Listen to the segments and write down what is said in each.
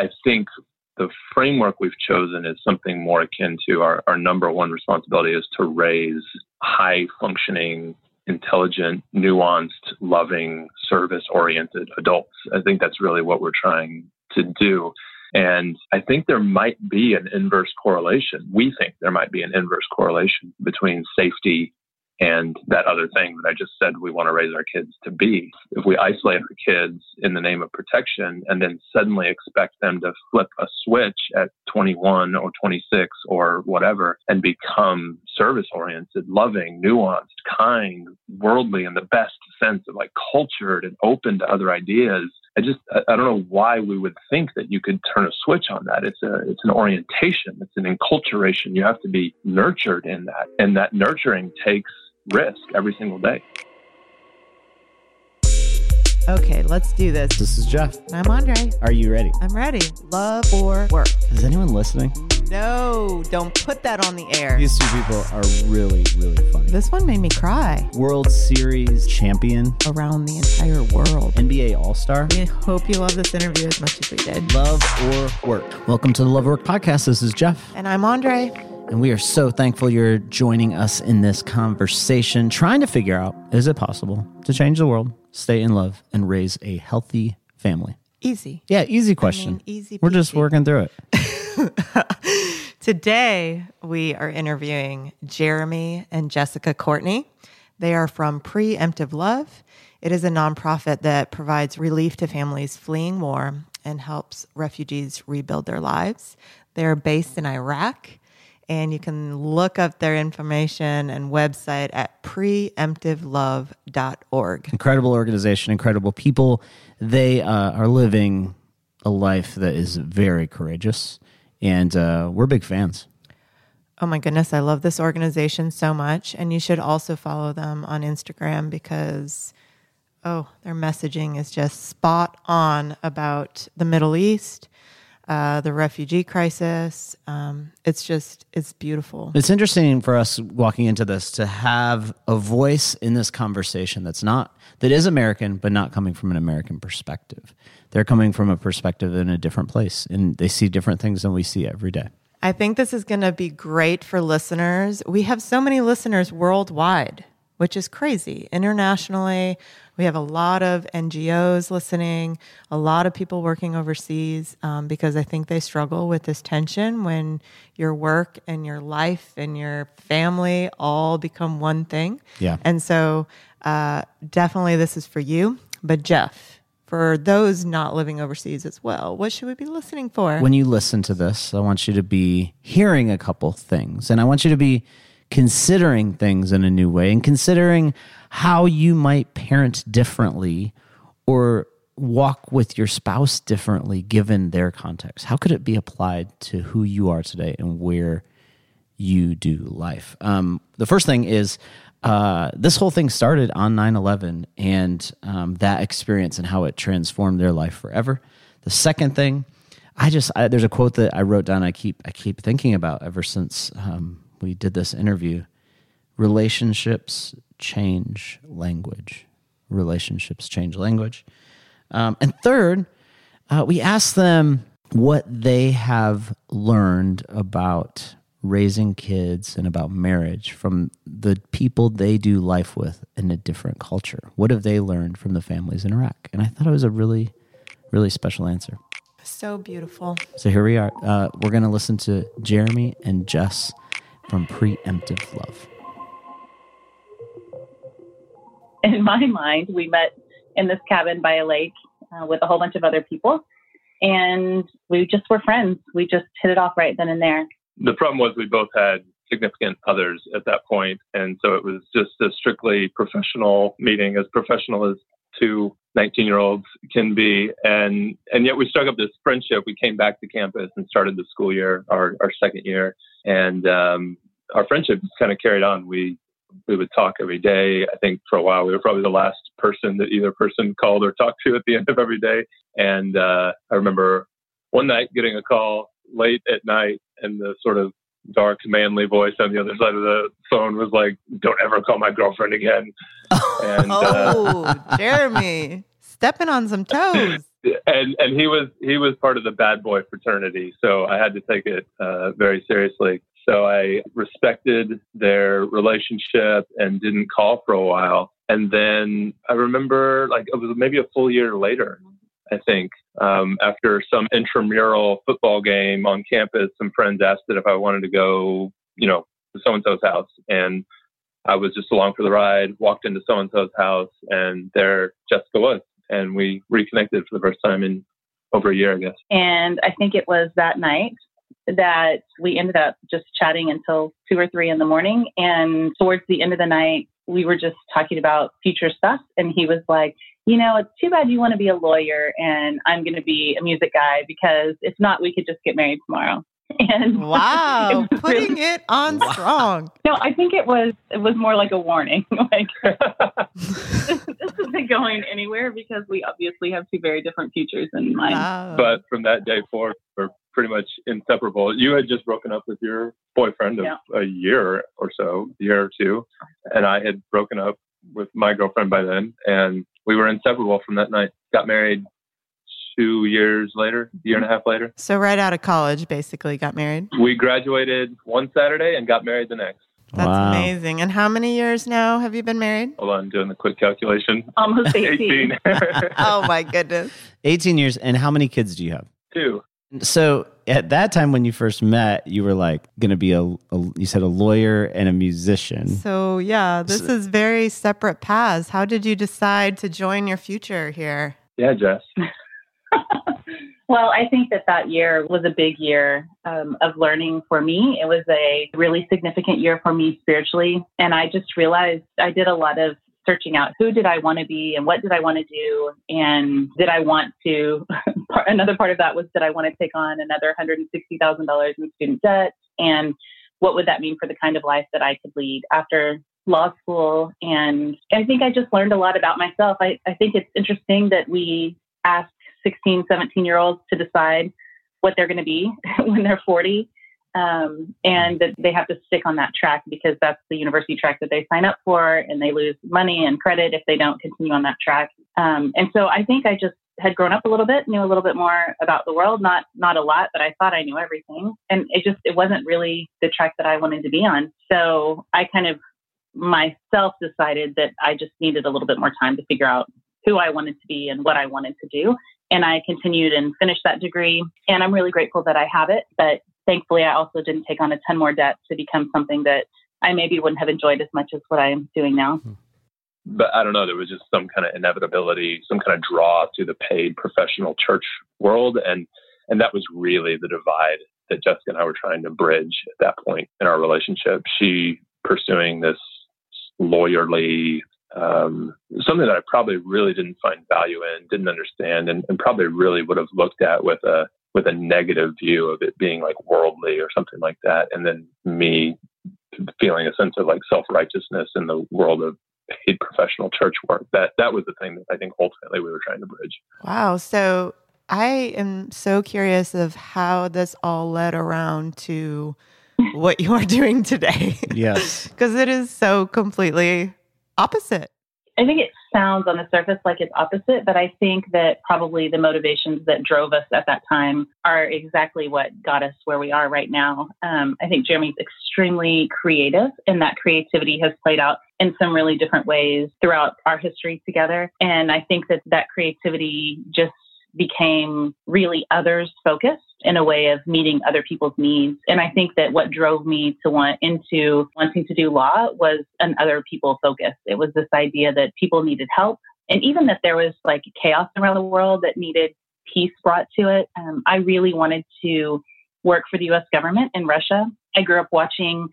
I think the framework we've chosen is something more akin to our, our number one responsibility is to raise high functioning, intelligent, nuanced, loving, service oriented adults. I think that's really what we're trying to do. And I think there might be an inverse correlation. We think there might be an inverse correlation between safety and that other thing that I just said we want to raise our kids to be. If we isolate our kids in the name of protection and then suddenly expect them to flip a switch at 21 or 26 or whatever and become service oriented, loving, nuanced, kind, worldly in the best sense of like cultured and open to other ideas, I just I don't know why we would think that you could turn a switch on that. It's a it's an orientation. It's an enculturation. You have to be nurtured in that, and that nurturing takes risk every single day. Okay, let's do this. This is Jeff. I'm Andre. Are you ready? I'm ready. Love or work? Is anyone listening? No, don't put that on the air. These two people are really, really funny. This one made me cry. World Series champion, Around the entire world. NBA All Star. We hope you love this interview as much as we did. Love or work. Welcome to the Love or Work Podcast. This is Jeff. And I'm Andre. And we are so thankful you're joining us in this conversation, trying to figure out is it possible to change the world, stay in love, and raise a healthy family? Easy. Yeah, easy question. mean, easy We're just working through it. Today, we are interviewing Jeremy and Jessica Courtney. They are from Preemptive Love. It is a nonprofit that provides relief to families fleeing war and helps refugees rebuild their lives. They're based in Iraq, and you can look up their information and website at preemptivelove.org. incredible organization, incredible people. They uh, are living a life that is very courageous, and uh, we're big fans. Oh my goodness, I love this organization so much. And you should also follow them on Instagram because, oh, their messaging is just spot on about the Middle East, uh, the refugee crisis. Um, it's just, it's beautiful. It's interesting for us walking into this to have a voice in this conversation that's not that is American, but not coming from an American perspective. They're coming from a perspective in a different place, and they see different things than we see every day. I think this is going to be great for listeners. We have so many listeners worldwide, which is crazy. Internationally, we have a lot of NGOs listening, a lot of people working overseas um, because I think they struggle with this tension when your work and your life and your family all become one thing. Yeah. And so, uh, definitely, this is for you. But, Jeff, for those not living overseas as well, what should we be listening for? when you listen to this, I want you to be hearing a couple things, and I want you to be considering things in a new way and considering how you might parent differently or walk with your spouse differently given their context. How could it be applied to who you are today and where you do life? Um, the first thing is uh, this whole thing started on 9 11 and um, that experience and how it transformed their life forever. The second thing, I just I, there's a quote that I wrote down. I keep I keep thinking about ever since um, we did this interview. Relationships change language. Relationships change language. Um, and third, uh, we asked them what they have learned about raising kids and about marriage from the people they do life with in a different culture. What have they learned from the families in Iraq? And I thought it was a really, really special answer. so beautiful. So here we are. Uh, we're going to listen to Jeremy and Jess from Preemptive Love. in my mind, we met in this cabin by a lake uh, with a whole bunch of other people, and we just were friends. We just hit it off right then and there. The problem was we both had significant others at that point, and so it was just a strictly professional meeting, as professional as two 19 year olds can be. And, and yet we struck up this friendship. We came back to campus and started the school year, our, our second year. And um, our friendship kind of carried on. We, we would talk every day. I think for a while we were probably the last person that either person called or talked to at the end of every day. And uh, I remember one night getting a call late at night and the sort of dark, manly voice on the other side of the phone was like, "Don't ever call my girlfriend again." And uh, Oh, Jeremy, stepping on some toes. And and he was he was part of the bad boy fraternity, so I had to take it uh, very seriously. So I respected their relationship and didn't call for a while. And then I remember, like it was maybe a full year later, I think, um, after some intramural football game on campus, some friends asked it if I wanted to go, you know, to so and so's house, and I was just along for the ride. Walked into so and so's house, and there Jessica was, and we reconnected for the first time in over a year, I guess. And I think it was that night that we ended up just chatting until two or three in the morning. And towards the end of the night, we were just talking about future stuff. And he was like, you know, it's too bad you want to be a lawyer and I'm going to be a music guy because if not, we could just get married tomorrow. And wow, it putting really, it on wow. strong. No, I think it was it was more like a warning. like this, this isn't going anywhere because we obviously have two very different futures in mind. Wow. But from that day forward, we're pretty much inseparable. You had just broken up with your boyfriend of a year or so, a year or two, and I had broken up with my girlfriend by then, and we were inseparable from that night. Got married two years later, year and a mm-hmm. half later. So right out of college, basically got married. We graduated one Saturday and got married the next. That's wow. amazing. And how many years now have you been married? Hold on, doing the quick calculation. Almost 18. 18. oh my goodness. 18 years. And how many kids do you have? Two. So at that time when you first met, you were like going to be a, a, you said a lawyer and a musician. So yeah, this so, is very separate paths. How did you decide to join your future here? Yeah, Jess. well, I think that that year was a big year um, of learning for me. It was a really significant year for me spiritually. And I just realized I did a lot of searching out who did I want to be and what did I want to do and did I want to another part of that was did I want to take on another $160,000 in student debt and what would that mean for the kind of life that I could lead after law school and I think I just learned a lot about myself. I, I think it's interesting that we ask 16, 17 year olds to decide what they're going to be when they're 40 um, and that they have to stick on that track because that's the university track that they sign up for, and they lose money and credit if they don't continue on that track. Um, and so I think I just had grown up a little bit, knew a little bit more about the world, not not a lot, but I thought I knew everything, and it just it wasn't really the track that I wanted to be on. So I kind of myself decided that I just needed a little bit more time to figure out who I wanted to be and what I wanted to do. And I continued and finished that degree. And I'm really grateful that I have it. But thankfully, I also didn't take on a ton more debt to become something that I maybe wouldn't have enjoyed as much as what I am doing now. Hmm. But I don't know, there was just some kind of inevitability, some kind of draw to the paid professional church world. And, and that was really the divide that Jessica and I were trying to bridge at that point in our relationship. She pursuing this lawyerly, um, something that I probably really didn't find value in, didn't understand, and, and probably really would have looked at with a with a negative view of it being like worldly or something like that. And then me feeling a sense of like self righteousness in the world of paid professional church work. That that was the thing that I think ultimately we were trying to bridge. Wow. So I am so curious of how this all led around to what you are doing today. Yes. Because it is so completely opposite. I think it sounds on the surface like it's opposite, but I think that probably the motivations that drove us at that time are exactly what got us where we are right now. Um, I think Jeremy's extremely creative, and that creativity has played out in some really different ways throughout our history together. And I think that that creativity just became really others focused in a way of meeting other people's needs. And I think that what drove me to want into wanting to do law was an other people focus. It was this idea that people needed help and even that there was like chaos around the world that needed peace brought to it. Um, I really wanted to work for the US government in Russia. I grew up watching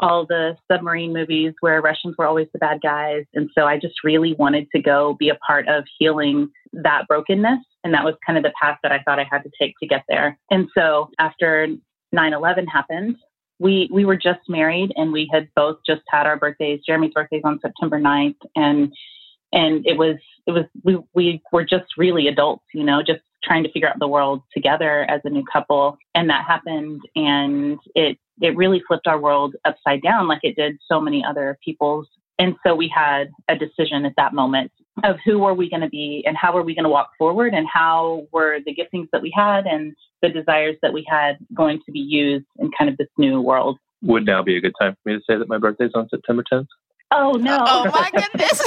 all the submarine movies where Russians were always the bad guys. And so I just really wanted to go be a part of healing that brokenness. And that was kind of the path that I thought I had to take to get there. And so after 9 11 happened, we, we were just married and we had both just had our birthdays. Jeremy's birthday is on September 9th. And and it was it was we, we were just really adults you know just trying to figure out the world together as a new couple and that happened and it it really flipped our world upside down like it did so many other people's and so we had a decision at that moment of who were we going to be and how were we going to walk forward and how were the giftings that we had and the desires that we had going to be used in kind of this new world. Would now be a good time for me to say that my birthday's on September 10th? Oh no! Oh my goodness!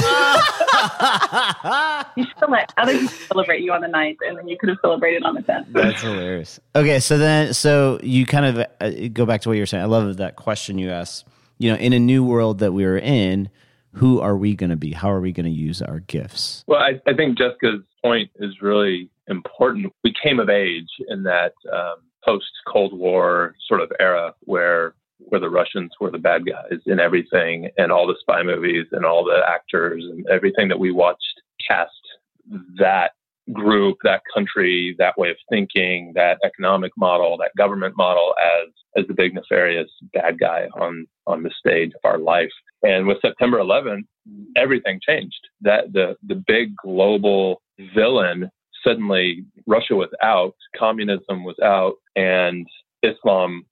you should let other people celebrate you on the 9th, and then you could have celebrated on the 10th. That's hilarious. Okay, so then, so you kind of uh, go back to what you were saying. I love that question you asked. You know, in a new world that we are in, who are we going to be? How are we going to use our gifts? Well, I, I, think Jessica's point is really important. We came of age in that um, post Cold War sort of era where where the Russians were the bad guys in everything, and all the spy movies and all the actors and everything that we watched cast that group, that country, that way of thinking, that economic model, that government model as as the big nefarious bad guy on on the stage of our life. And with September 11th, everything changed. That the the big global villain suddenly Russia was out, communism was out, and Islam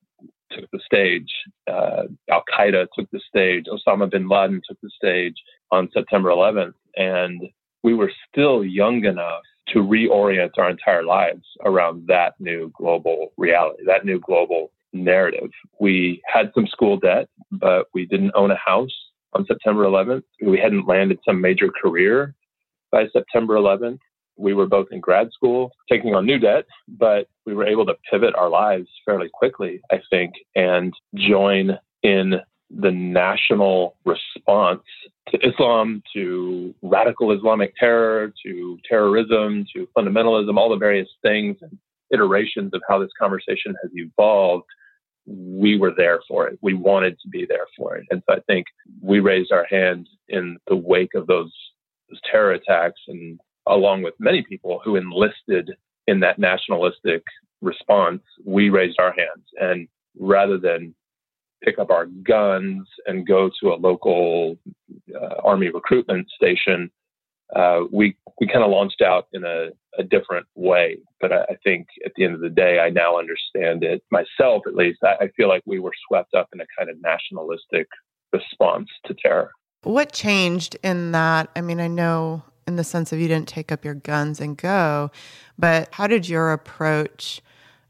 took the stage. Uh, Al Qaeda took the stage. Osama bin Laden took the stage on September 11th. And we were still young enough to reorient our entire lives around that new global reality, that new global narrative. We had some school debt, but we didn't own a house on September 11th. We hadn't landed some major career by September 11th we were both in grad school taking on new debt, but we were able to pivot our lives fairly quickly, I think, and join in the national response to Islam, to radical Islamic terror, to terrorism, to fundamentalism, all the various things and iterations of how this conversation has evolved. We were there for it. We wanted to be there for it. And so I think we raised our hand in the wake of those, those terror attacks and along with many people who enlisted in that nationalistic response, we raised our hands. And rather than pick up our guns and go to a local uh, army recruitment station, uh, we we kind of launched out in a, a different way. But I, I, think at the end of the day, I now understand it myself. At least I, I feel like we were swept up in a kind of nationalistic response to terror. What changed in that? I mean, I know in the sense of you didn't take up your guns and go, but how did your approach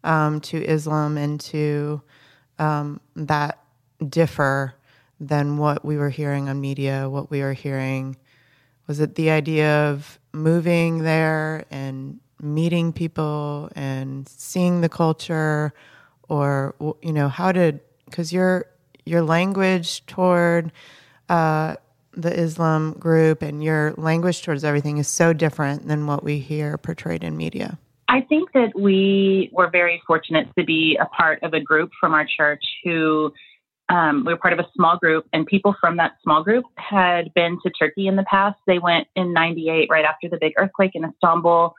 um, to Islam and to um, that differ than what we were hearing on media, what we were hearing? Was it the idea of moving there and meeting people and seeing the culture, or you know, how did because your your language toward uh, the Islam group and your language towards everything is so different than what we hear portrayed in media? I think that we were very fortunate to be a part of a group from our church who um, we were part of a small group, and people from that small group had been to Turkey in the past. They went in 98, right after the big earthquake in Istanbul,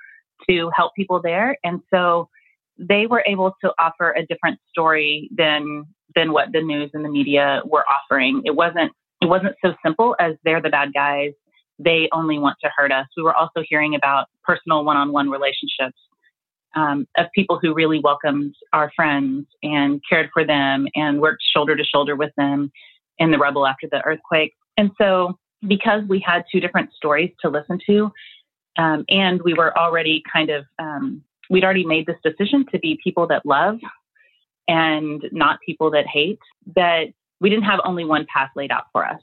to help people there. And so they were able to offer a different story than than what the news and the media were offering. It wasn't it wasn't so simple as they're the bad guys. They only want to hurt us. We were also hearing about personal one on one relationships um, of people who really welcomed our friends and cared for them and worked shoulder to shoulder with them in the rubble after the earthquake. And so, because we had two different stories to listen to, um, and we were already kind of, um, we'd already made this decision to be people that love and not people that hate, that we didn't have only one path laid out for us.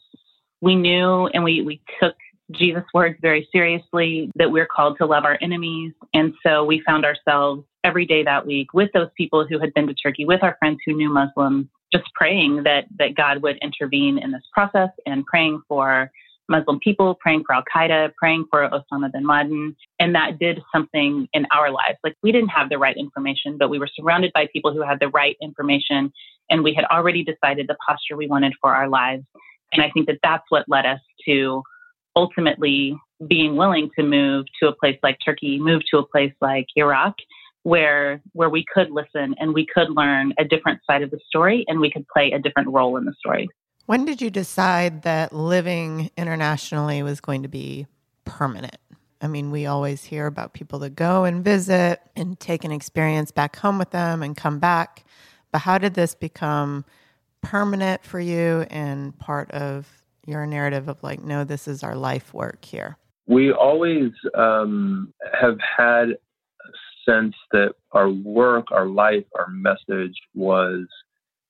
We knew and we, we took Jesus' words very seriously that we're called to love our enemies. And so we found ourselves every day that week with those people who had been to Turkey, with our friends who knew Muslims, just praying that, that God would intervene in this process and praying for Muslim people, praying for Al Qaeda, praying for Osama bin Laden. And that did something in our lives. Like we didn't have the right information, but we were surrounded by people who had the right information. And we had already decided the posture we wanted for our lives. And I think that that's what led us to ultimately being willing to move to a place like Turkey, move to a place like Iraq, where where we could listen and we could learn a different side of the story and we could play a different role in the story. When did you decide that living internationally was going to be permanent? I mean, we always hear about people that go and visit and take an experience back home with them and come back. But how did this become permanent for you and part of your narrative of like, no, this is our life work here? we always um, have had a sense that our work, our life, our message was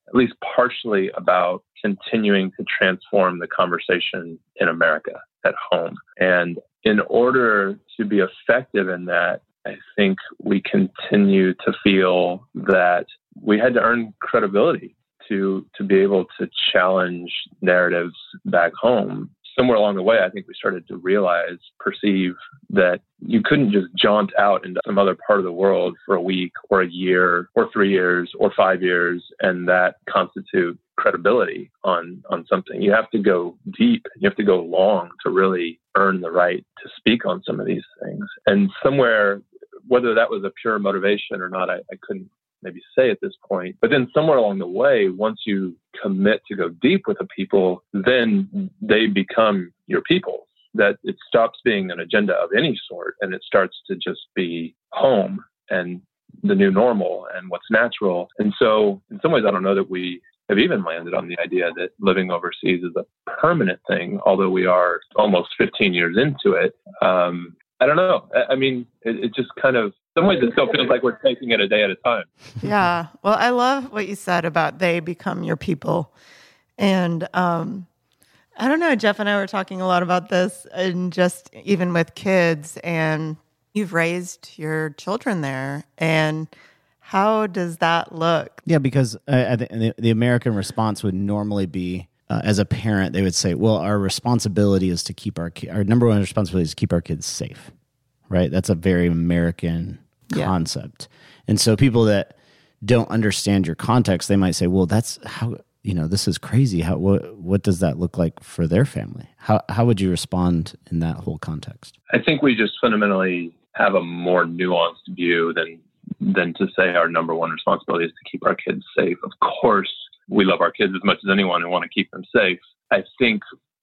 at least partially about continuing to transform the conversation in America at home. And in order to be effective in that, I think we continue to feel that we had to earn credibility to to be able to challenge narratives back home somewhere along the way, I think we started to realize, perceive that you couldn't just jaunt out into some other part of the world for a week or a year or three years or five years and that constitute credibility on on something. You have to go deep. You have to go long to really earn the right to speak on some of these things. And somewhere, whether that was a pure motivation or not, I, I couldn't maybe say at this point. But then somewhere along the way, once you commit to go deep with the people, then they become your people. That it stops being an agenda of any sort and it starts to just be home and the new normal and what's natural. And so, in some ways, I don't know that we have even landed on the idea that living overseas is a permanent thing, although we are almost 15 years into it. Um, I don't know. I, I mean, it, it, just kind of some ways it still feels like we're taking it a day at a time. Yeah. Well, I love what you said about they become your people. And um, I don't know, Jeff and I were talking a lot about this and just even with kids and you've raised your children there and how does that look? Yeah, because I, I the, the American response would normally be uh, as a parent, they would say, "Well, our responsibility is to keep our our number one responsibility is to keep our kids safe." Right? That's a very American yeah. concept. And so people that don't understand your context, they might say, "Well, that's how you know this is crazy. How what what does that look like for their family? How how would you respond in that whole context?" I think we just fundamentally have a more nuanced view than than to say our number one responsibility is to keep our kids safe. Of course, we love our kids as much as anyone and want to keep them safe. I think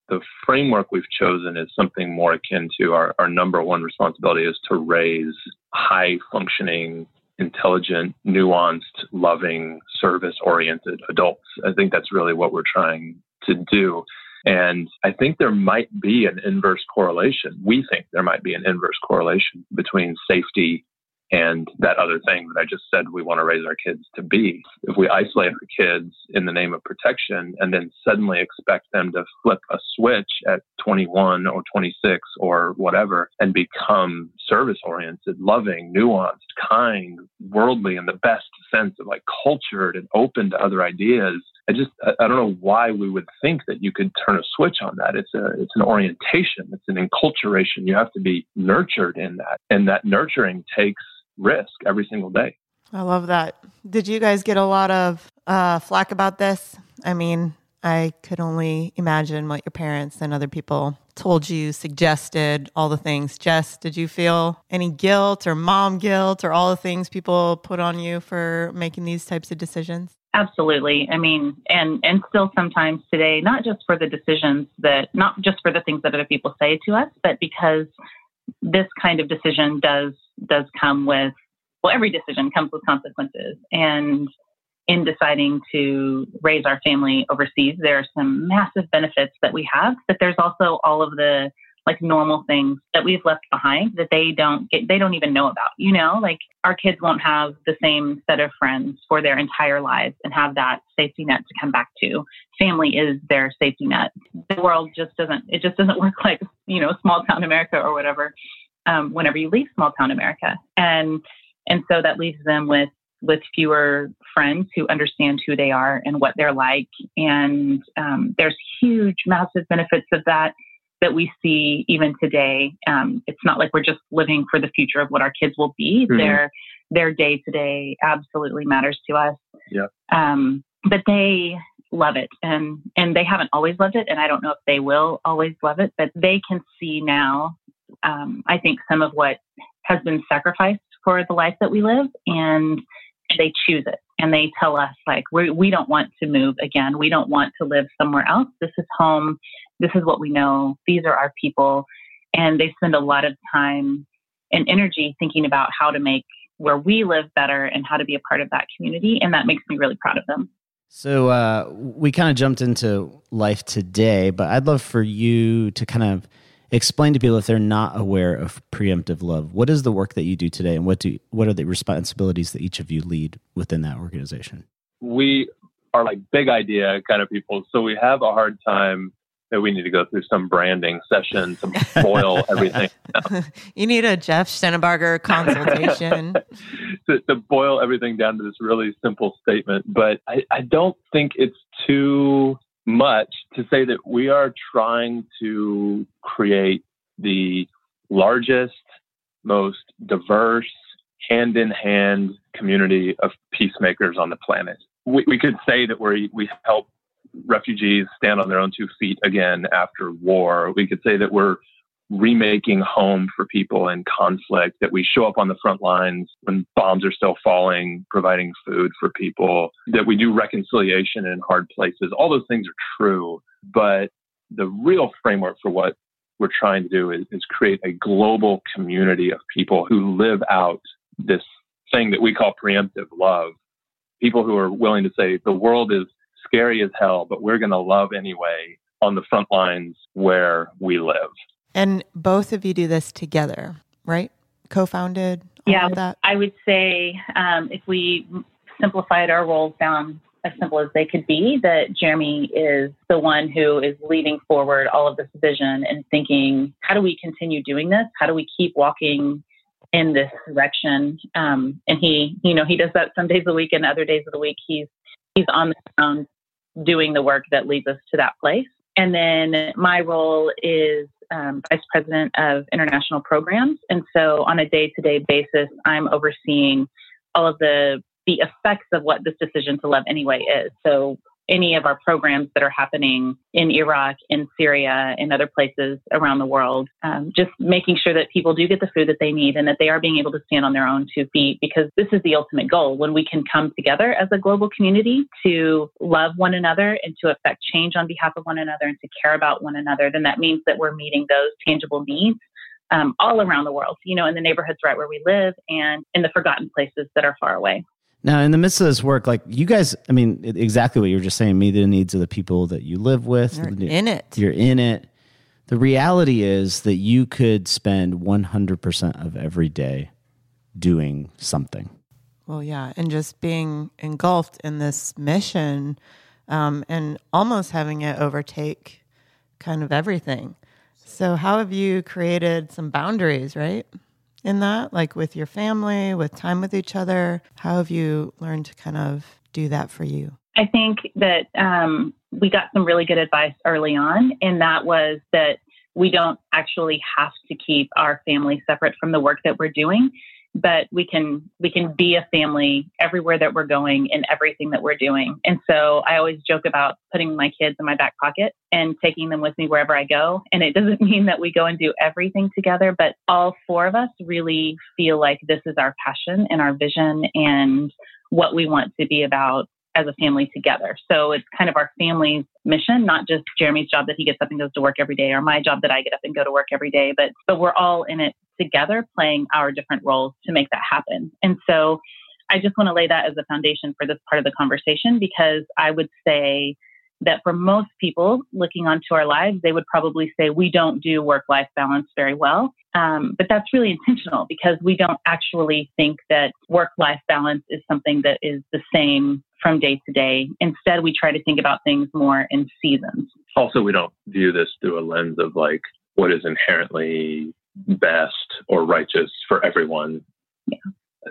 the framework we've chosen is something more akin to our, our number one responsibility is to raise high functioning, intelligent, nuanced, loving, service oriented adults. I think that's really what we're trying to do. And I think there might be an inverse correlation. We think there might be an inverse correlation between safety and that other thing that I just said we want to raise our kids to be. If we isolate our kids in the name of protection and then suddenly expect them to flip a switch at 21 or 26 or whatever and become service oriented, loving, nuanced, kind, worldly in the best sense of like cultured and open to other ideas, I just I don't know why we would think that you could turn a switch on that. It's a it's an orientation. It's an enculturation. You have to be nurtured in that, and that nurturing takes risk every single day. I love that. Did you guys get a lot of uh, flack about this? I mean, I could only imagine what your parents and other people told you, suggested, all the things. Jess, did you feel any guilt or mom guilt or all the things people put on you for making these types of decisions? Absolutely. I mean, and and still sometimes today, not just for the decisions that, not just for the things that other people say to us, but because this kind of decision does does come with well every decision comes with consequences and in deciding to raise our family overseas there are some massive benefits that we have but there's also all of the like normal things that we've left behind that they don't get they don't even know about you know? Like our kids won't have the same set of friends for their entire lives and have that safety net to come back to. Family is their safety net. The world just doesn't it just doesn't work like you know small town america or whatever um, whenever you leave small town america. And and so that leaves them with with fewer friends who understand who they are and what they're like. And um, there's huge massive benefits of that that we see even today. Um, it's not like we're just living for the future of what our kids will be. Mm-hmm. Their their day to day absolutely matters to us. Yeah. Um, but they love it, and and they haven't always loved it, and I don't know if they will always love it, but they can see now. Um, I think some of what has been sacrificed for the life that we live, and they choose it and they tell us like we we don't want to move again we don't want to live somewhere else this is home this is what we know these are our people and they spend a lot of time and energy thinking about how to make where we live better and how to be a part of that community and that makes me really proud of them so uh, we kind of jumped into life today but i'd love for you to kind of explain to people if they're not aware of preemptive love. What is the work that you do today, and what do what are the responsibilities that each of you lead within that organization? We are like big idea kind of people, so we have a hard time that we need to go through some branding session to boil everything. you need a Jeff Shinabarger consultation to, to, boil everything down to this really simple statement. But I, I don't think it's too much to say that we are trying to create the largest, most diverse, hand in hand community of peacemakers on the planet. We, we could say that we we help refugees stand on their own two feet again after war. We could say that we're remaking home for people in conflict, that we show up on the front lines when bombs are still falling, providing food for people, that we do reconciliation in hard places. All those things are true. But the real framework for what we're trying to do is, is create a global community of people who live out this thing that we call preemptive love. People who are willing to say the world is scary as hell, but we're going to love anyway on the front lines where we live. And both of you do this together, right? Co-founded. Yeah, I would say um, if we simplified our roles down as simple as they could be, that Jeremy is the one who is leading forward all of this vision and thinking, how do we continue doing this? How do we keep walking in this direction? Um, and he, you know, he does that some days a week and other days of the week he's he's on the ground doing the work that leads us to that place. And then my role is um, vice president of international programs. And so on a day to day basis, I'm overseeing all of the the effects of what this decision to love anyway is. So any of our programs that are happening in Iraq, in Syria, in other places around the world. Um, just making sure that people do get the food that they need and that they are being able to stand on their own two feet because this is the ultimate goal. When we can come together as a global community to love one another and to affect change on behalf of one another and to care about one another, then that means that we're meeting those tangible needs um, all around the world, you know, in the neighborhoods right where we live and in the forgotten places that are far away. Now, in the midst of this work, like you guys, I mean, exactly what you were just saying, meet the needs of the people that you live with. You're in it. You're in it. The reality is that you could spend 100% of every day doing something. Well, yeah. And just being engulfed in this mission um, and almost having it overtake kind of everything. So, how have you created some boundaries, right? In that, like with your family, with time with each other? How have you learned to kind of do that for you? I think that um, we got some really good advice early on, and that was that we don't actually have to keep our family separate from the work that we're doing but we can we can be a family everywhere that we're going in everything that we're doing and so i always joke about putting my kids in my back pocket and taking them with me wherever i go and it doesn't mean that we go and do everything together but all four of us really feel like this is our passion and our vision and what we want to be about as a family together. So it's kind of our family's mission, not just Jeremy's job that he gets up and goes to work every day or my job that I get up and go to work every day, but but we're all in it together playing our different roles to make that happen. And so I just want to lay that as a foundation for this part of the conversation because I would say that for most people looking onto our lives, they would probably say we don't do work life balance very well. Um, but that's really intentional because we don't actually think that work life balance is something that is the same from day to day. Instead, we try to think about things more in seasons. Also, we don't view this through a lens of like what is inherently best or righteous for everyone. Yeah.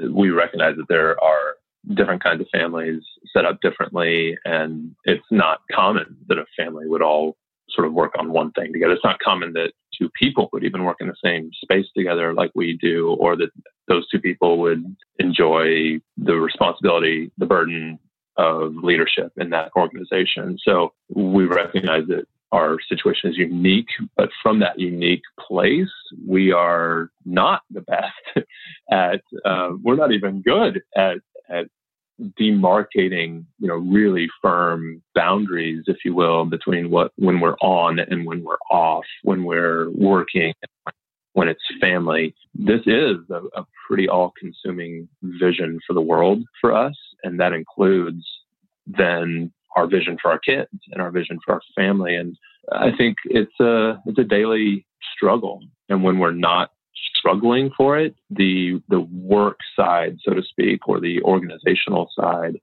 We recognize that there are different kinds of families set up differently, and it's not common that a family would all sort of work on one thing together. It's not common that two people would even work in the same space together like we do, or that those two people would enjoy the responsibility, the burden of leadership in that organization. So we recognize that our situation is unique, but from that unique place, we are not the best at, uh, we're not even good at, at demarcating, you know, really firm boundaries, if you will, between what, when we're on and when we're off, when we're working, when it's family. This is a, a pretty all consuming vision for the world for us. And that includes then our vision for our kids and our vision for our family. And I think it's a it's a daily struggle. And when we're not struggling for it, the the work side, so to speak, or the organizational side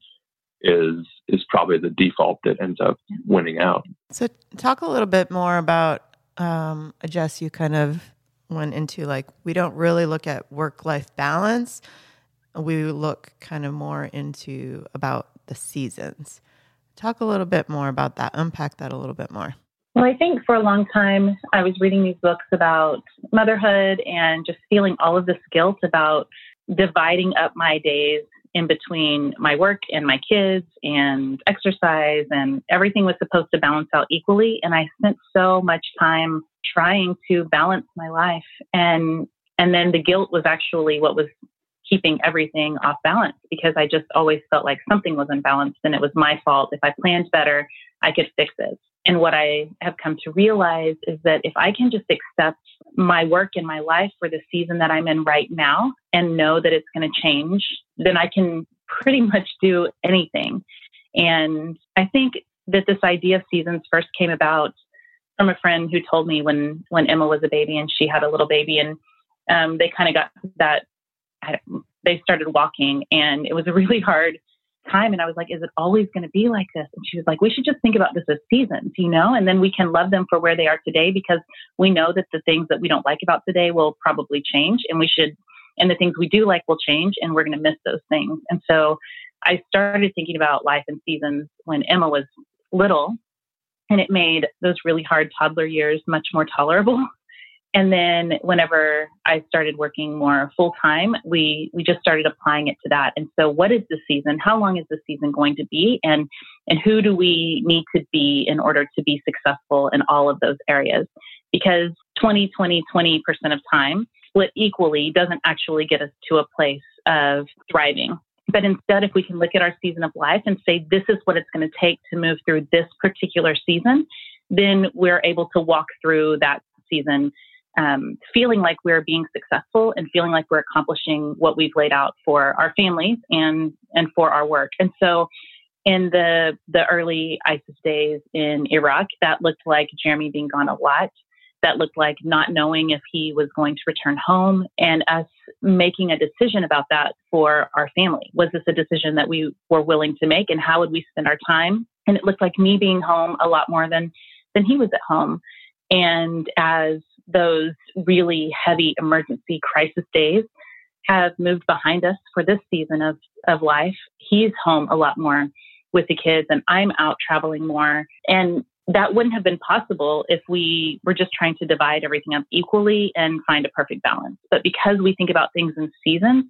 is is probably the default that ends up winning out. So talk a little bit more about um, Jess. You kind of went into like we don't really look at work life balance. We look kind of more into about the seasons. Talk a little bit more about that. Unpack that a little bit more. Well, I think for a long time I was reading these books about motherhood and just feeling all of this guilt about dividing up my days in between my work and my kids and exercise and everything was supposed to balance out equally and I spent so much time trying to balance my life and and then the guilt was actually what was keeping everything off balance because I just always felt like something was unbalanced and it was my fault. If I planned better, I could fix it. And what I have come to realize is that if I can just accept my work and my life for the season that I'm in right now and know that it's going to change, then I can pretty much do anything. And I think that this idea of seasons first came about from a friend who told me when when Emma was a baby and she had a little baby and um, they kind of got that they started walking and it was a really hard time and I was like, is it always going to be like this? And she was like, we should just think about this as seasons, you know, and then we can love them for where they are today because we know that the things that we don't like about today will probably change and we should, and the things we do like will change and we're going to miss those things. And so I started thinking about life and seasons when Emma was little and it made those really hard toddler years much more tolerable and then whenever I started working more full time, we we just started applying it to that. And so what is the season? How long is the season going to be? And and who do we need to be in order to be successful in all of those areas? Because 20, 20, 20% of time split equally doesn't actually get us to a place of thriving. But instead, if we can look at our season of life and say, this is what it's going to take to move through this particular season, then we're able to walk through that season um, feeling like we're being successful and feeling like we're accomplishing what we've laid out for our families and and for our work. And so, in the the early ISIS days in Iraq, that looked like Jeremy being gone a lot. That looked like not knowing if he was going to return home, and us making a decision about that for our family. Was this a decision that we were willing to make, and how would we spend our time? And it looked like me being home a lot more than than he was at home. And as those really heavy emergency crisis days have moved behind us for this season of, of life. He's home a lot more with the kids, and I'm out traveling more. And that wouldn't have been possible if we were just trying to divide everything up equally and find a perfect balance. But because we think about things in seasons,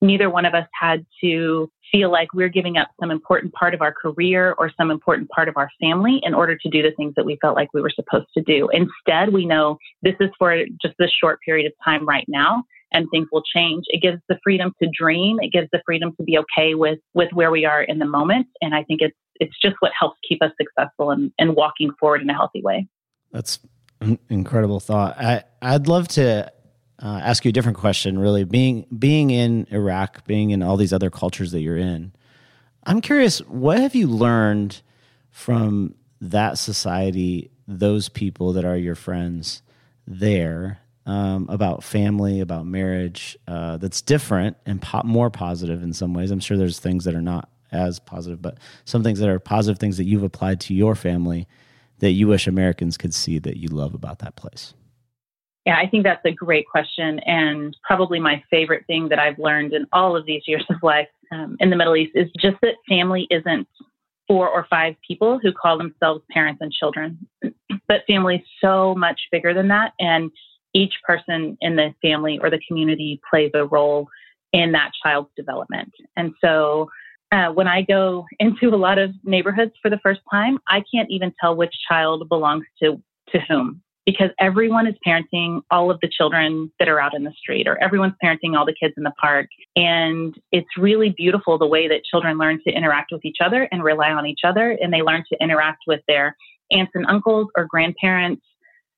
neither one of us had to feel like we're giving up some important part of our career or some important part of our family in order to do the things that we felt like we were supposed to do. Instead, we know this is for just this short period of time right now and things will change. It gives the freedom to dream. It gives the freedom to be okay with with where we are in the moment. And I think it's it's just what helps keep us successful and, and walking forward in a healthy way. That's an incredible thought. I, I'd love to uh, ask you a different question. Really, being being in Iraq, being in all these other cultures that you're in, I'm curious. What have you learned from that society, those people that are your friends there, um, about family, about marriage, uh, that's different and po- more positive in some ways. I'm sure there's things that are not as positive, but some things that are positive things that you've applied to your family that you wish Americans could see that you love about that place. Yeah, I think that's a great question. And probably my favorite thing that I've learned in all of these years of life um, in the Middle East is just that family isn't four or five people who call themselves parents and children, but family is so much bigger than that. And each person in the family or the community plays a role in that child's development. And so uh, when I go into a lot of neighborhoods for the first time, I can't even tell which child belongs to to whom because everyone is parenting all of the children that are out in the street or everyone's parenting all the kids in the park. And it's really beautiful the way that children learn to interact with each other and rely on each other. And they learn to interact with their aunts and uncles or grandparents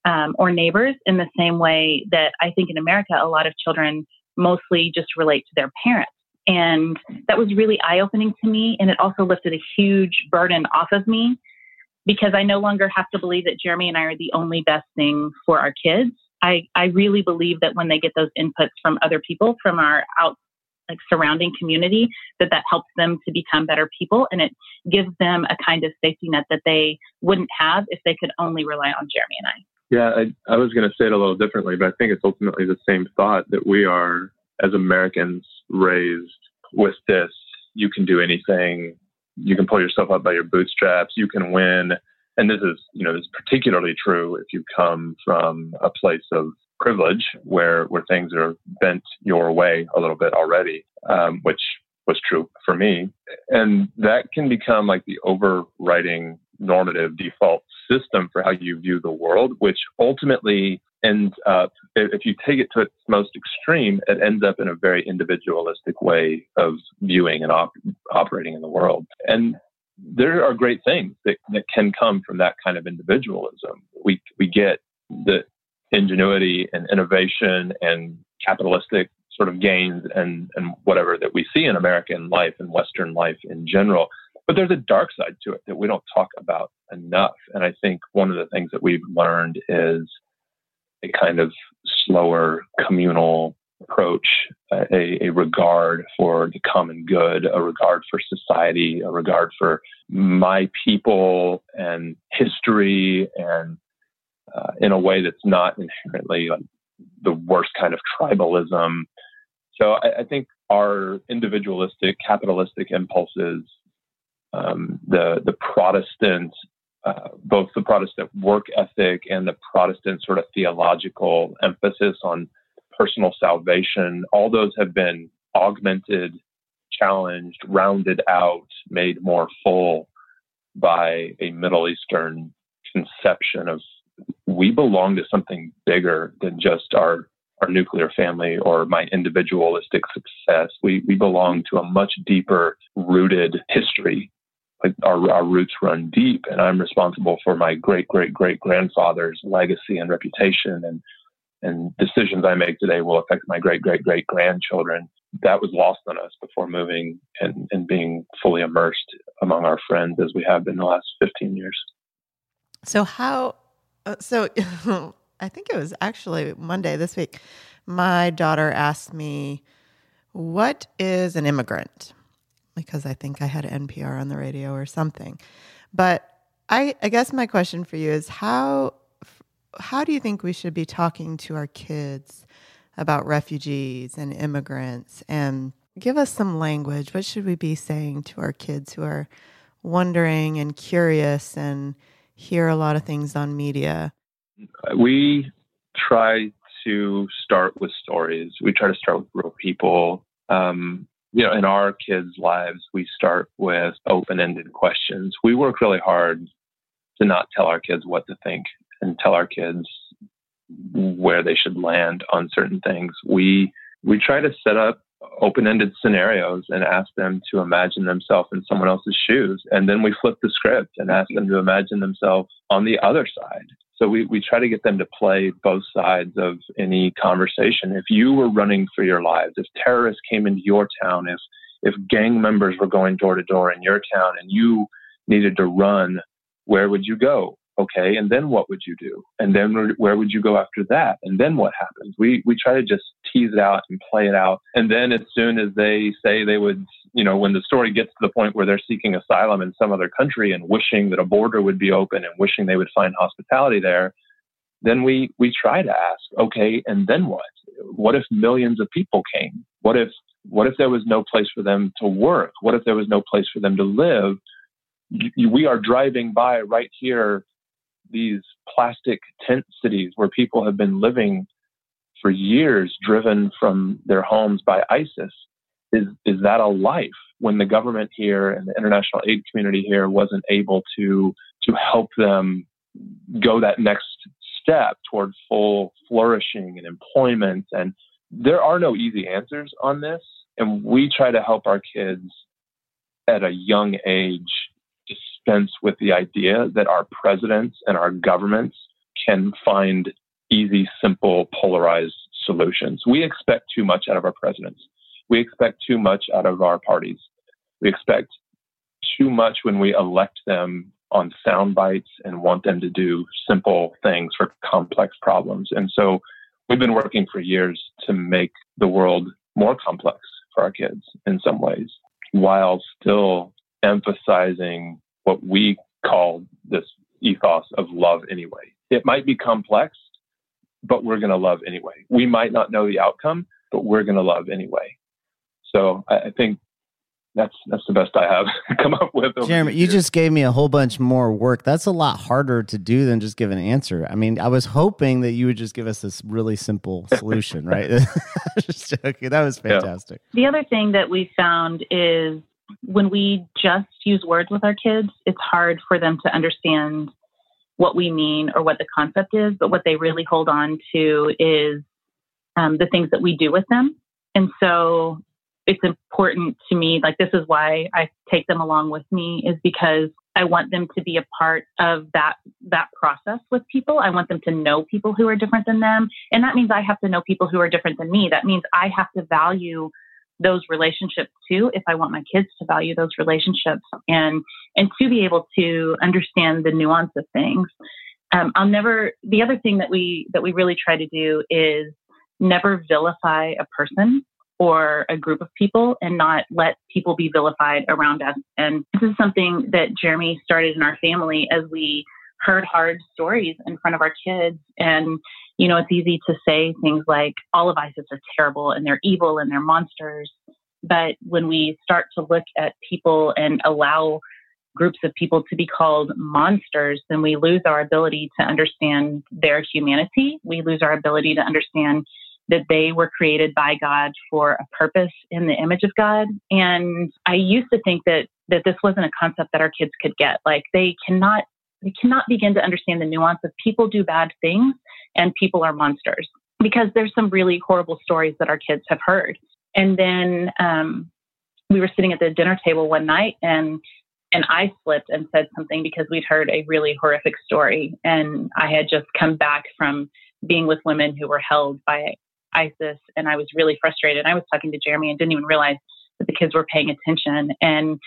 um, or neighbors in the same way that I think in America, a lot of children mostly just relate to their parents. And that was really eye opening to me. And it also lifted a huge burden off of me because I no longer have to believe that Jeremy and I are the only best thing for our kids. I, I really believe that when they get those inputs from other people, from our out like surrounding community, that that helps them to become better people, and it gives them a kind of safety net that they wouldn't have if they could only rely on Jeremy and I. Yeah, I, I was going to say it a little differently, but I think it's ultimately the same thought that we are, as Americans, raised with this. You can do anything. You can pull yourself up by your bootstraps. You can win. And this is, you know, this is particularly true if you come from a place of privilege where where things are bent your way a little bit already, um, which was true for me. And that can become like the overriding normative default system for how you view the world, which ultimately ends up, uh, if you take it to its most extreme, it ends up in a very individualistic way of viewing and op- operating in the world. And there are great things that, that can come from that kind of individualism. We, we get the ingenuity and innovation and capitalistic sort of gains and, and whatever that we see in American life and Western life in general. But there's a dark side to it that we don't talk about enough. And I think one of the things that we've learned is a kind of slower communal approach, a, a, regard for the common good, a regard for society, a regard for my people and history, and uh, in a way that's not inherently like the worst kind of tribalism. So I, I think our individualistic, capitalistic impulses um, the the Protestant, uh, both the Protestant work ethic and the Protestant sort of theological emphasis on personal salvation. All those have been augmented, challenged, rounded out, made more full by a Middle Eastern conception of we belong to something bigger than just our our nuclear family or my individualistic success. We we belong to a much deeper rooted history our, our roots run deep and I'm responsible for my great great great grandfather's legacy and reputation and and decisions I make today will affect my great great great grandchildren. That was lost on us before moving and, and being fully immersed among our friends as we have been the last 15 years. So how uh, so I think it was actually Monday this week. My daughter asked me, "What is an immigrant?" Because I think I had NPR on the radio or something. But I, I guess my question for you is how how do you think we should be talking to our kids about refugees and immigrants? And give us some language. What should we be saying to our kids who are wondering and curious and hear a lot of things on media? We try to start with stories. We try to start with real people. Um, you know, in our kids' lives, we start with open ended questions. We work really hard to not tell our kids what to think and tell our kids where they should land on certain things. We we try to set up open-ended scenarios and ask them to imagine themselves in someone else's shoes and then we flip the script and ask mm-hmm. them to imagine themselves on the other side so we, we try to get them to play both sides of any conversation. If you were running for your lives, if terrorists came into your town, if if gang members were going door to door in your town and you needed to run, where would you go? Okay, and then what would you do? And then where would you go after that? And then what happens? We we try to just tease it out and play it out. And then as soon as they say they would, you know, when the story gets to the point where they're seeking asylum in some other country and wishing that a border would be open and wishing they would find hospitality there, then we we try to ask, okay, and then what? What if millions of people came? What if what if there was no place for them to work? What if there was no place for them to live? We are driving by right here these plastic tent cities where people have been living for years, driven from their homes by ISIS. Is, is that a life when the government here and the international aid community here wasn't able to, to help them go that next step toward full flourishing and employment? And there are no easy answers on this. And we try to help our kids at a young age dispense with the idea that our presidents and our governments can find easy, simple, polarized solutions. We expect too much out of our presidents. We expect too much out of our parties. We expect too much when we elect them on sound bites and want them to do simple things for complex problems. And so we've been working for years to make the world more complex for our kids in some ways while still emphasizing what we call this ethos of love anyway. It might be complex, but we're going to love anyway. We might not know the outcome, but we're going to love anyway. So I, I think that's that's the best I have come up with. Jeremy, you just gave me a whole bunch more work. That's a lot harder to do than just give an answer. I mean, I was hoping that you would just give us this really simple solution, right? just joking. That was fantastic. Yeah. The other thing that we found is when we just use words with our kids, it's hard for them to understand what we mean or what the concept is. But what they really hold on to is um, the things that we do with them. And so it's important to me. Like, this is why I take them along with me, is because I want them to be a part of that that process with people. I want them to know people who are different than them, and that means I have to know people who are different than me. That means I have to value those relationships too if I want my kids to value those relationships and and to be able to understand the nuance of things. Um, I'll never. The other thing that we that we really try to do is never vilify a person or a group of people and not let people be vilified around us. And this is something that Jeremy started in our family as we heard hard stories in front of our kids. And, you know, it's easy to say things like all of ISIS are terrible and they're evil and they're monsters. But when we start to look at people and allow groups of people to be called monsters, then we lose our ability to understand their humanity. We lose our ability to understand that they were created by God for a purpose in the image of God. And I used to think that that this wasn't a concept that our kids could get. Like they cannot they cannot begin to understand the nuance of people do bad things and people are monsters because there's some really horrible stories that our kids have heard. And then um, we were sitting at the dinner table one night and and I slipped and said something because we'd heard a really horrific story and I had just come back from being with women who were held by ISIS, and I was really frustrated. I was talking to Jeremy and didn't even realize that the kids were paying attention. And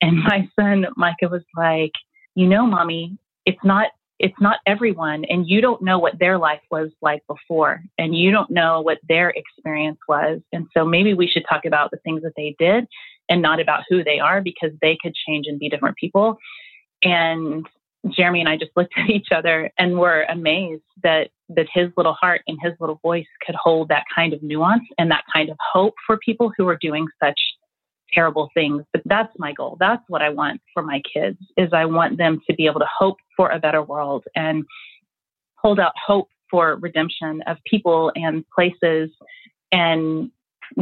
and my son Micah was like, you know, mommy, it's not it's not everyone, and you don't know what their life was like before, and you don't know what their experience was. And so maybe we should talk about the things that they did and not about who they are because they could change and be different people. And Jeremy and I just looked at each other and were amazed that that his little heart and his little voice could hold that kind of nuance and that kind of hope for people who are doing such terrible things. But that's my goal. That's what I want for my kids is I want them to be able to hope for a better world and hold out hope for redemption of people and places and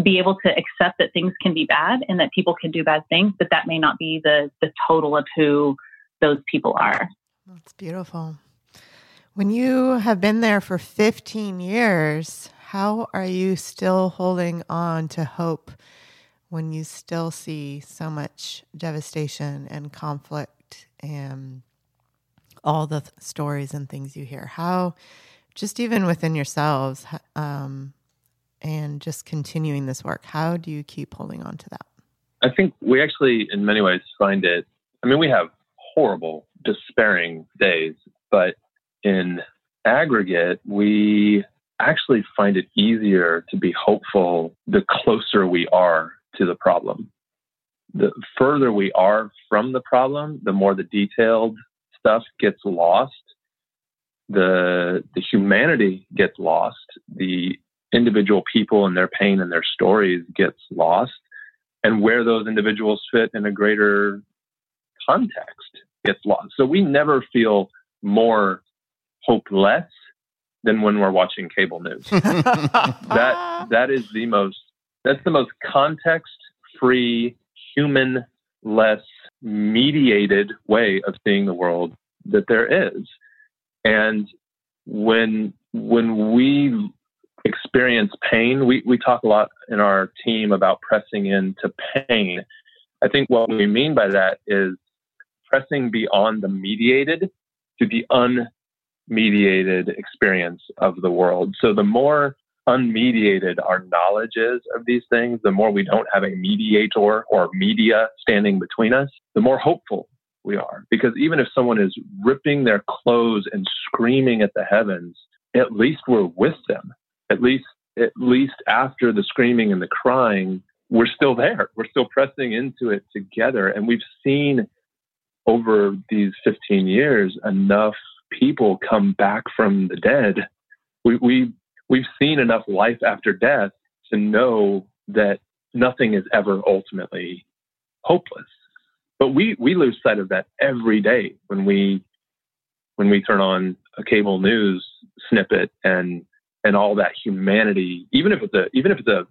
be able to accept that things can be bad and that people can do bad things, but that may not be the the total of who those people are. That's beautiful. When you have been there for 15 years, how are you still holding on to hope when you still see so much devastation and conflict and all the th- stories and things you hear? How, just even within yourselves, um, and just continuing this work, how do you keep holding on to that? I think we actually, in many ways, find it. I mean, we have horrible, despairing days. But in aggregate, we actually find it easier to be hopeful the closer we are to the problem. The further we are from the problem, the more the detailed stuff gets lost. The, the humanity gets lost. The individual people and their pain and their stories gets lost. And where those individuals fit in a greater context gets lost. So we never feel more hopeless than when we're watching cable news. that that is the most that's the most context free, human less mediated way of seeing the world that there is. And when when we experience pain, we, we talk a lot in our team about pressing into pain. I think what we mean by that is pressing beyond the mediated to the unmediated experience of the world. So the more unmediated our knowledge is of these things, the more we don't have a mediator or media standing between us, the more hopeful we are. Because even if someone is ripping their clothes and screaming at the heavens, at least we're with them. At least, at least after the screaming and the crying, we're still there. We're still pressing into it together. And we've seen over these 15 years enough people come back from the dead. We, we, we've seen enough life after death to know that nothing is ever ultimately hopeless. But we, we lose sight of that every day when we when we turn on a cable news snippet and and all that humanity, even if it's a even if it's a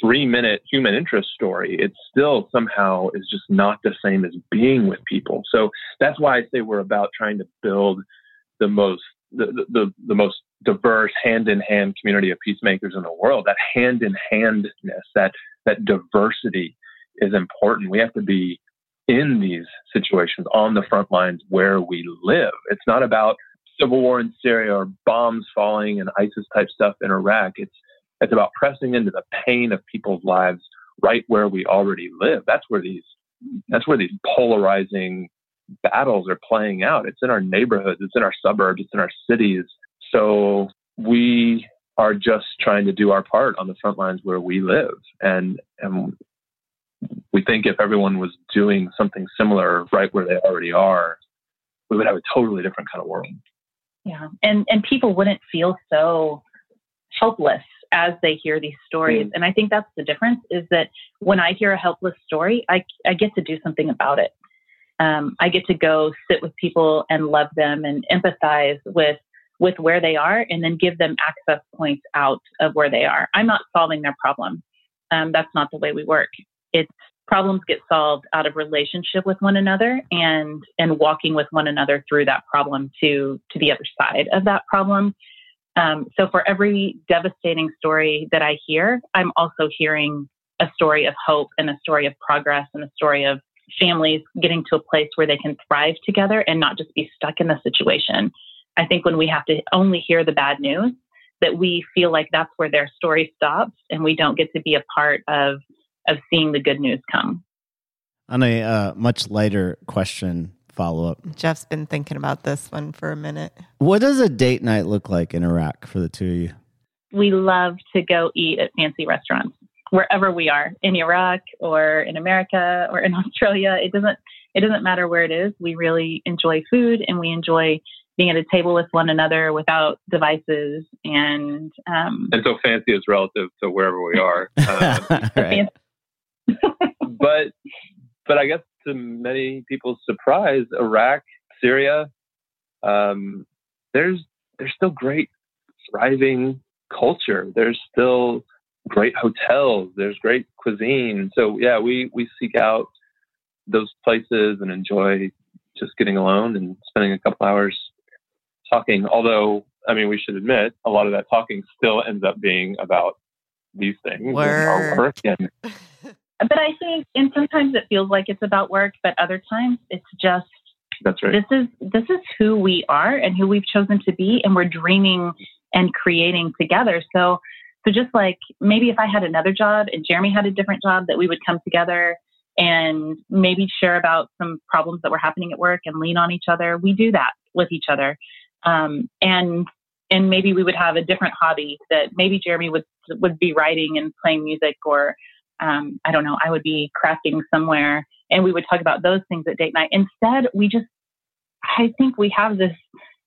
three minute human interest story, it still somehow is just not the same as being with people. So that's why I say we're about trying to build the most the, the, the most diverse hand in hand community of peacemakers in the world. That hand in handness, that that diversity is important. We have to be in these situations on the front lines where we live. It's not about civil war in Syria or bombs falling and ISIS type stuff in Iraq. It's it's about pressing into the pain of people's lives right where we already live. That's where these that's where these polarizing battles are playing out. It's in our neighborhoods, it's in our suburbs, it's in our cities. So we are just trying to do our part on the front lines where we live. And and we think if everyone was doing something similar right where they already are, we would have a totally different kind of world. Yeah. And and people wouldn't feel so helpless as they hear these stories. Mm. And I think that's the difference is that when I hear a helpless story, I, I get to do something about it. Um, I get to go sit with people and love them and empathize with with where they are and then give them access points out of where they are. I'm not solving their problem. Um, that's not the way we work. It's problems get solved out of relationship with one another and and walking with one another through that problem to to the other side of that problem um, so for every devastating story that I hear, I'm also hearing a story of hope and a story of progress and a story of families getting to a place where they can thrive together and not just be stuck in the situation. I think when we have to only hear the bad news, that we feel like that's where their story stops and we don't get to be a part of of seeing the good news come. On a uh, much lighter question, follow up. Jeff's been thinking about this one for a minute. What does a date night look like in Iraq for the two of you? We love to go eat at fancy restaurants wherever we are in Iraq or in America or in Australia. It doesn't it doesn't matter where it is. We really enjoy food and we enjoy being at a table with one another without devices and um, and so fancy is relative to wherever we are. Um, but but I guess to many people's surprise, Iraq, Syria, um, there's there's still great thriving culture. There's still great hotels. There's great cuisine. So yeah, we we seek out those places and enjoy just getting alone and spending a couple hours talking. Although I mean, we should admit a lot of that talking still ends up being about these things Word. and our work and but I think, and sometimes it feels like it's about work, but other times it's just that's right. This is this is who we are and who we've chosen to be, and we're dreaming and creating together. So, so just like maybe if I had another job and Jeremy had a different job, that we would come together and maybe share about some problems that were happening at work and lean on each other. We do that with each other, um, and and maybe we would have a different hobby that maybe Jeremy would would be writing and playing music or um, I don't know, I would be crafting somewhere and we would talk about those things at date night. Instead, we just, I think we have this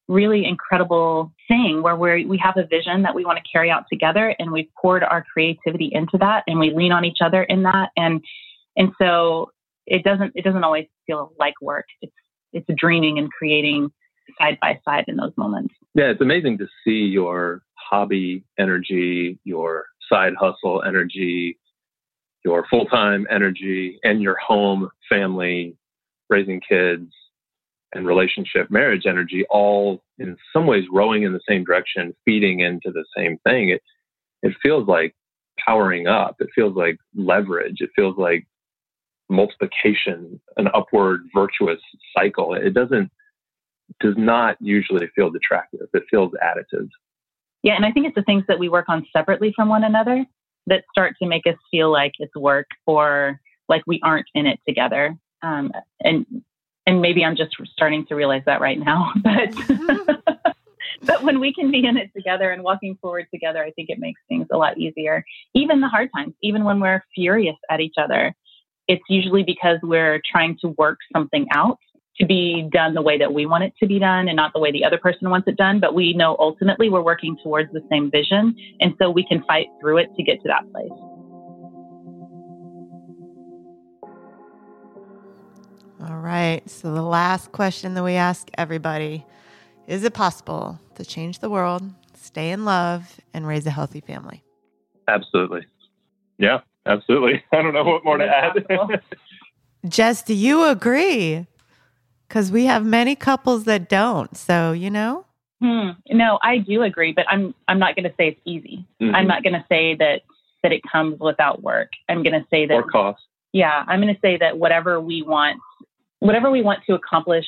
really incredible thing where we we have a vision that we want to carry out together and we've poured our creativity into that and we lean on each other in that. And, and so it doesn't, it doesn't always feel like work. It's, it's dreaming and creating side by side in those moments. Yeah, it's amazing to see your hobby energy, your side hustle energy, your full time energy and your home, family, raising kids, and relationship, marriage energy, all in some ways rowing in the same direction, feeding into the same thing. It it feels like powering up. It feels like leverage. It feels like multiplication, an upward virtuous cycle. It doesn't does not usually feel detractive. It feels additive. Yeah, and I think it's the things that we work on separately from one another that start to make us feel like it's work or like we aren't in it together. Um, and and maybe I'm just starting to realize that right now, but but when we can be in it together and walking forward together, I think it makes things a lot easier. Even the hard times, even when we're furious at each other, it's usually because we're trying to work something out to be done the way that we want it to be done and not the way the other person wants it done. But we know ultimately we're working towards the same vision. And so we can fight through it to get to that place. All right. So, the last question that we ask everybody is it possible to change the world, stay in love, and raise a healthy family? Absolutely. Yeah, absolutely. I don't know what more to add. Jess, do you agree? Because we have many couples that don't. So, you know? Hmm. No, I do agree, but I'm I'm not going to say it's easy. Mm-hmm. I'm not going to say that that it comes without work. I'm going to say that or cost. Yeah, I'm going to say that whatever we want, whatever we want to accomplish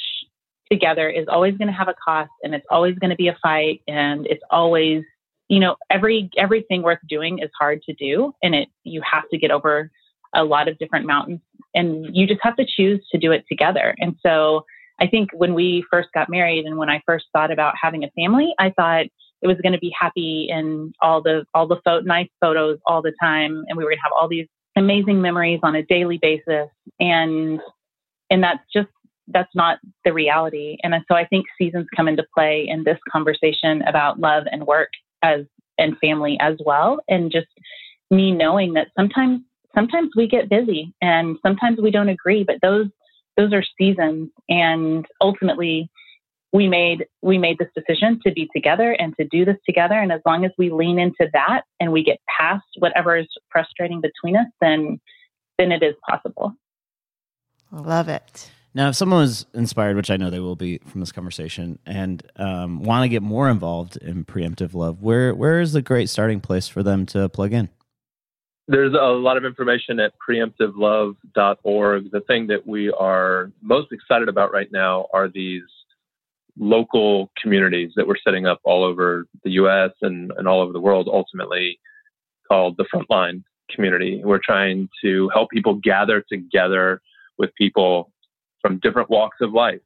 together is always going to have a cost and it's always going to be a fight and it's always you know every everything worth doing is hard to do and it you have to get over a lot of different mountains and you just have to choose to do it together and so i think when we first got married and when i first thought about having a family i thought it was going to be happy and all the all the fo- nice photos all the time and we were going to have all these amazing memories on a daily basis and and that's just that's not the reality. And so I think seasons come into play in this conversation about love and work as and family as well. And just me knowing that sometimes sometimes we get busy and sometimes we don't agree, but those those are seasons. And ultimately we made we made this decision to be together and to do this together. And as long as we lean into that and we get past whatever is frustrating between us then then it is possible. I love it. Now, if someone was inspired, which I know they will be from this conversation, and um, want to get more involved in preemptive love, where where is the great starting place for them to plug in? There's a lot of information at preemptivelove.org. The thing that we are most excited about right now are these local communities that we're setting up all over the US and, and all over the world, ultimately called the Frontline community. We're trying to help people gather together with people from different walks of life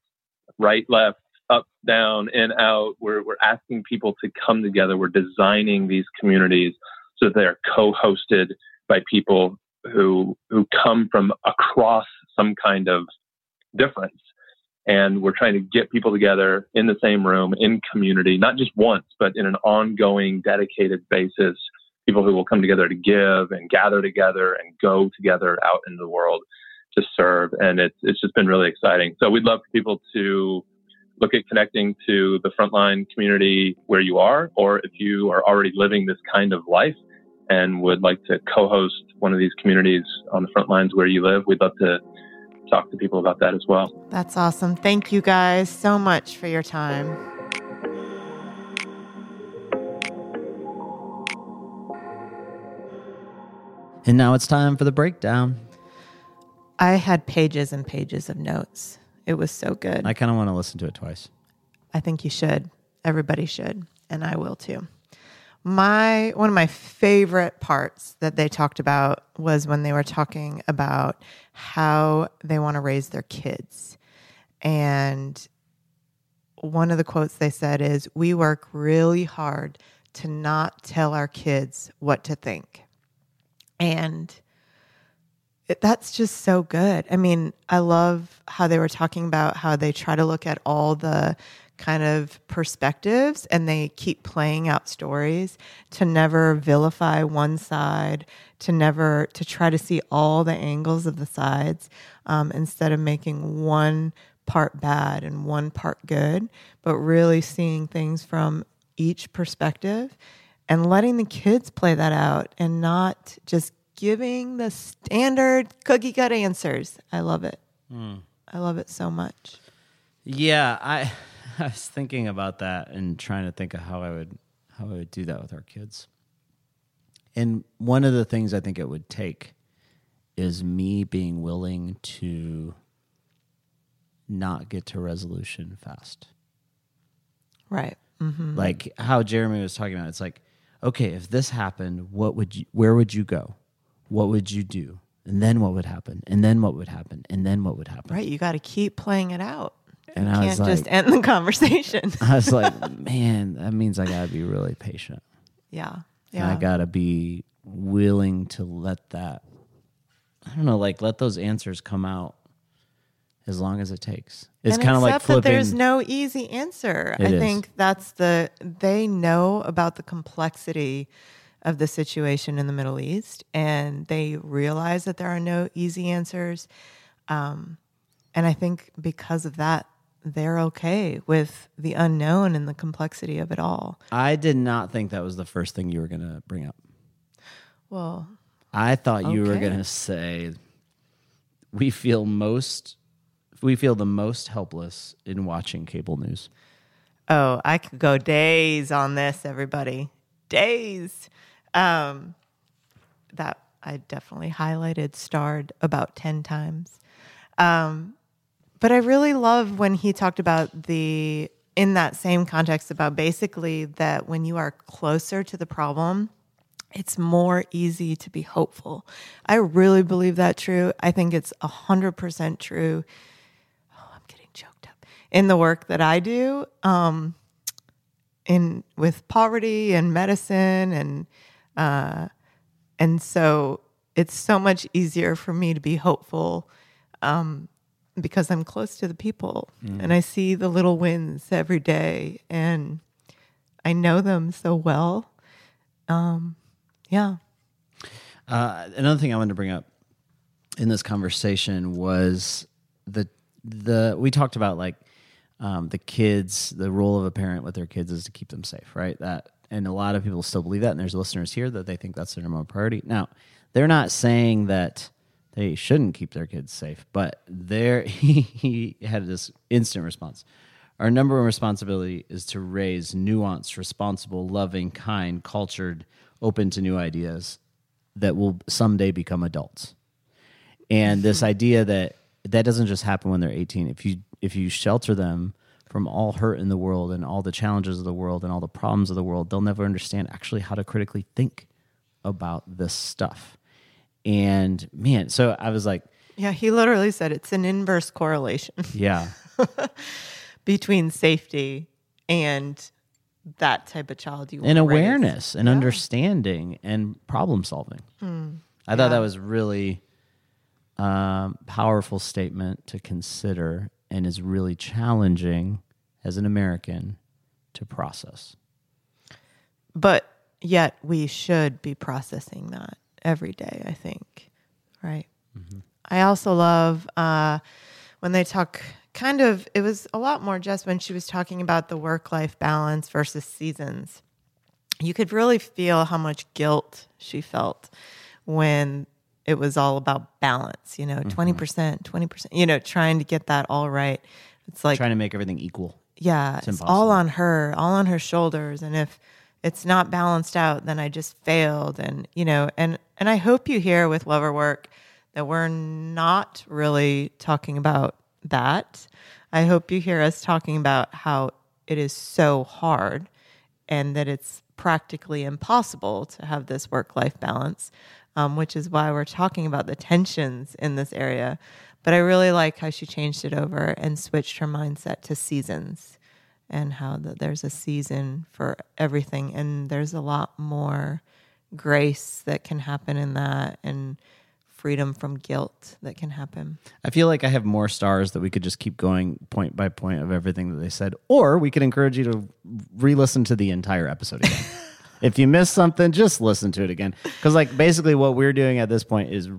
right, left, up, down, in, out. We're, we're asking people to come together. We're designing these communities so that they're co hosted by people who, who come from across some kind of difference. And we're trying to get people together in the same room, in community, not just once, but in an ongoing, dedicated basis. People who will come together to give and gather together and go together out into the world to serve. And it's, it's just been really exciting. So we'd love for people to look at connecting to the frontline community where you are, or if you are already living this kind of life and would like to co-host one of these communities on the front lines where you live, we'd love to talk to people about that as well. That's awesome. Thank you guys so much for your time. And now it's time for the breakdown. I had pages and pages of notes. It was so good. I kind of want to listen to it twice. I think you should. Everybody should, and I will too. My one of my favorite parts that they talked about was when they were talking about how they want to raise their kids. And one of the quotes they said is, "We work really hard to not tell our kids what to think." And it, that's just so good. I mean, I love how they were talking about how they try to look at all the kind of perspectives and they keep playing out stories to never vilify one side, to never to try to see all the angles of the sides um, instead of making one part bad and one part good, but really seeing things from each perspective and letting the kids play that out and not just giving the standard cookie cut answers. I love it. Mm. I love it so much. Yeah, I I was thinking about that and trying to think of how I would how I would do that with our kids. And one of the things I think it would take is me being willing to not get to resolution fast. Right. Mm-hmm. Like how Jeremy was talking about. It's like, okay, if this happened, what would you? Where would you go? What would you do? And then what would happen? And then what would happen? And then what would happen? Right. You got to keep playing it out. And you I can't was like, just end the conversation. I was like, man, that means I got to be really patient. yeah. And Yeah. I got to be willing to let that, I don't know, like let those answers come out as long as it takes. It's and kind of like accept that there's no easy answer. It I is. think that's the they know about the complexity of the situation in the Middle East, and they realize that there are no easy answers. Um, and I think because of that, they're okay with the unknown and the complexity of it all. I did not think that was the first thing you were going to bring up. Well, I thought you were going to say we feel most we feel the most helpless in watching cable news. Oh, I could go days on this, everybody. Days. Um, that I definitely highlighted, starred about 10 times. Um, but I really love when he talked about the, in that same context, about basically that when you are closer to the problem, it's more easy to be hopeful. I really believe that true. I think it's 100% true. Oh, I'm getting choked up. In the work that I do, um, in with poverty and medicine and uh, and so it's so much easier for me to be hopeful um, because I'm close to the people and I see the little wins every day and I know them so well. Um, yeah. Uh, another thing I wanted to bring up in this conversation was the the we talked about like um, the kids. The role of a parent with their kids is to keep them safe, right? That and a lot of people still believe that, and there's listeners here that they think that's their number one priority. Now, they're not saying that they shouldn't keep their kids safe, but there he, he had this instant response. Our number one responsibility is to raise nuanced, responsible, loving, kind, cultured, open to new ideas that will someday become adults. And this idea that that doesn't just happen when they're 18. If you if you shelter them from all hurt in the world and all the challenges of the world and all the problems of the world, they'll never understand actually how to critically think about this stuff. And man, so I was like, Yeah. He literally said it's an inverse correlation yeah, between safety and that type of child you want and to raise. awareness and understanding and problem solving. I thought that was really um, powerful statement to consider and is really challenging as an American to process. but yet we should be processing that every day i think right? I also love uh, when they talk kind of it was a lot more just when she was talking about the work life balance versus seasons. You could really feel how much guilt she felt when it was all about balance you know mm-hmm. 20% 20% you know trying to get that all right it's like Trying to make everything equal. yeah, it's, impossible. all on her, all on her shoulders. And if it's not balanced out, then I just failed. And you know, and and I hope you hear with Love or Work that we're not really talking about that. I hope you hear us talking about how it is so hard and that it's practically impossible to have this work life balance, um, which is why we're talking about the tensions in this area. But I really like how she changed it over and switched her mindset to seasons and how that there's a season for everything. And there's a lot more grace that can happen in that and freedom from guilt that can happen. I feel like I have more stars that we could just keep going point by point of everything that they said, or we could encourage you to re-listen to the entire episode again. if you missed something, just listen to it again. Because like basically what we're doing at this point is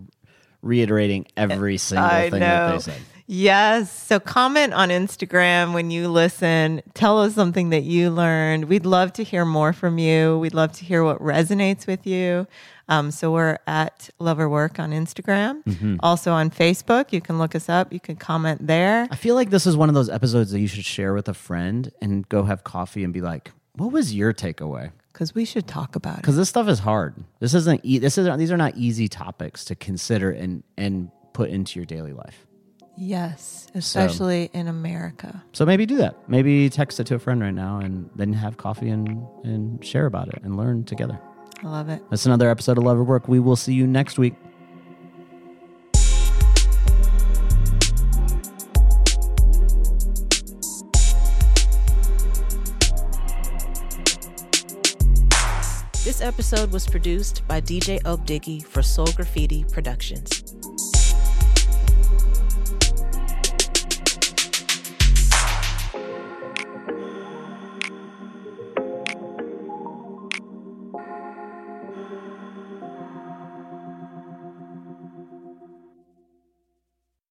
reiterating every single I thing that they said. Yes. So comment on Instagram when you listen. Tell us something that you learned. We'd love to hear more from you. We'd love to hear what resonates with you. Um, so we're at Love or Work on Instagram. Mm-hmm. Also on Facebook. You can look us up. You can comment there. I feel like this is one of those episodes that you should share with a friend and go have coffee and be like, "What was your takeaway?" Because we should talk about it. Because this stuff is hard. This isn't. E- this isn't. These are not easy topics to consider and and put into your daily life. Yes. Especially in America. So maybe do that. Maybe text it to a friend right now and then have coffee and, and share about it and learn together. I love it. That's another episode of Love or Work. We will see you next week. This episode was produced by DJ Oak Diggy for Soul Graffiti Productions.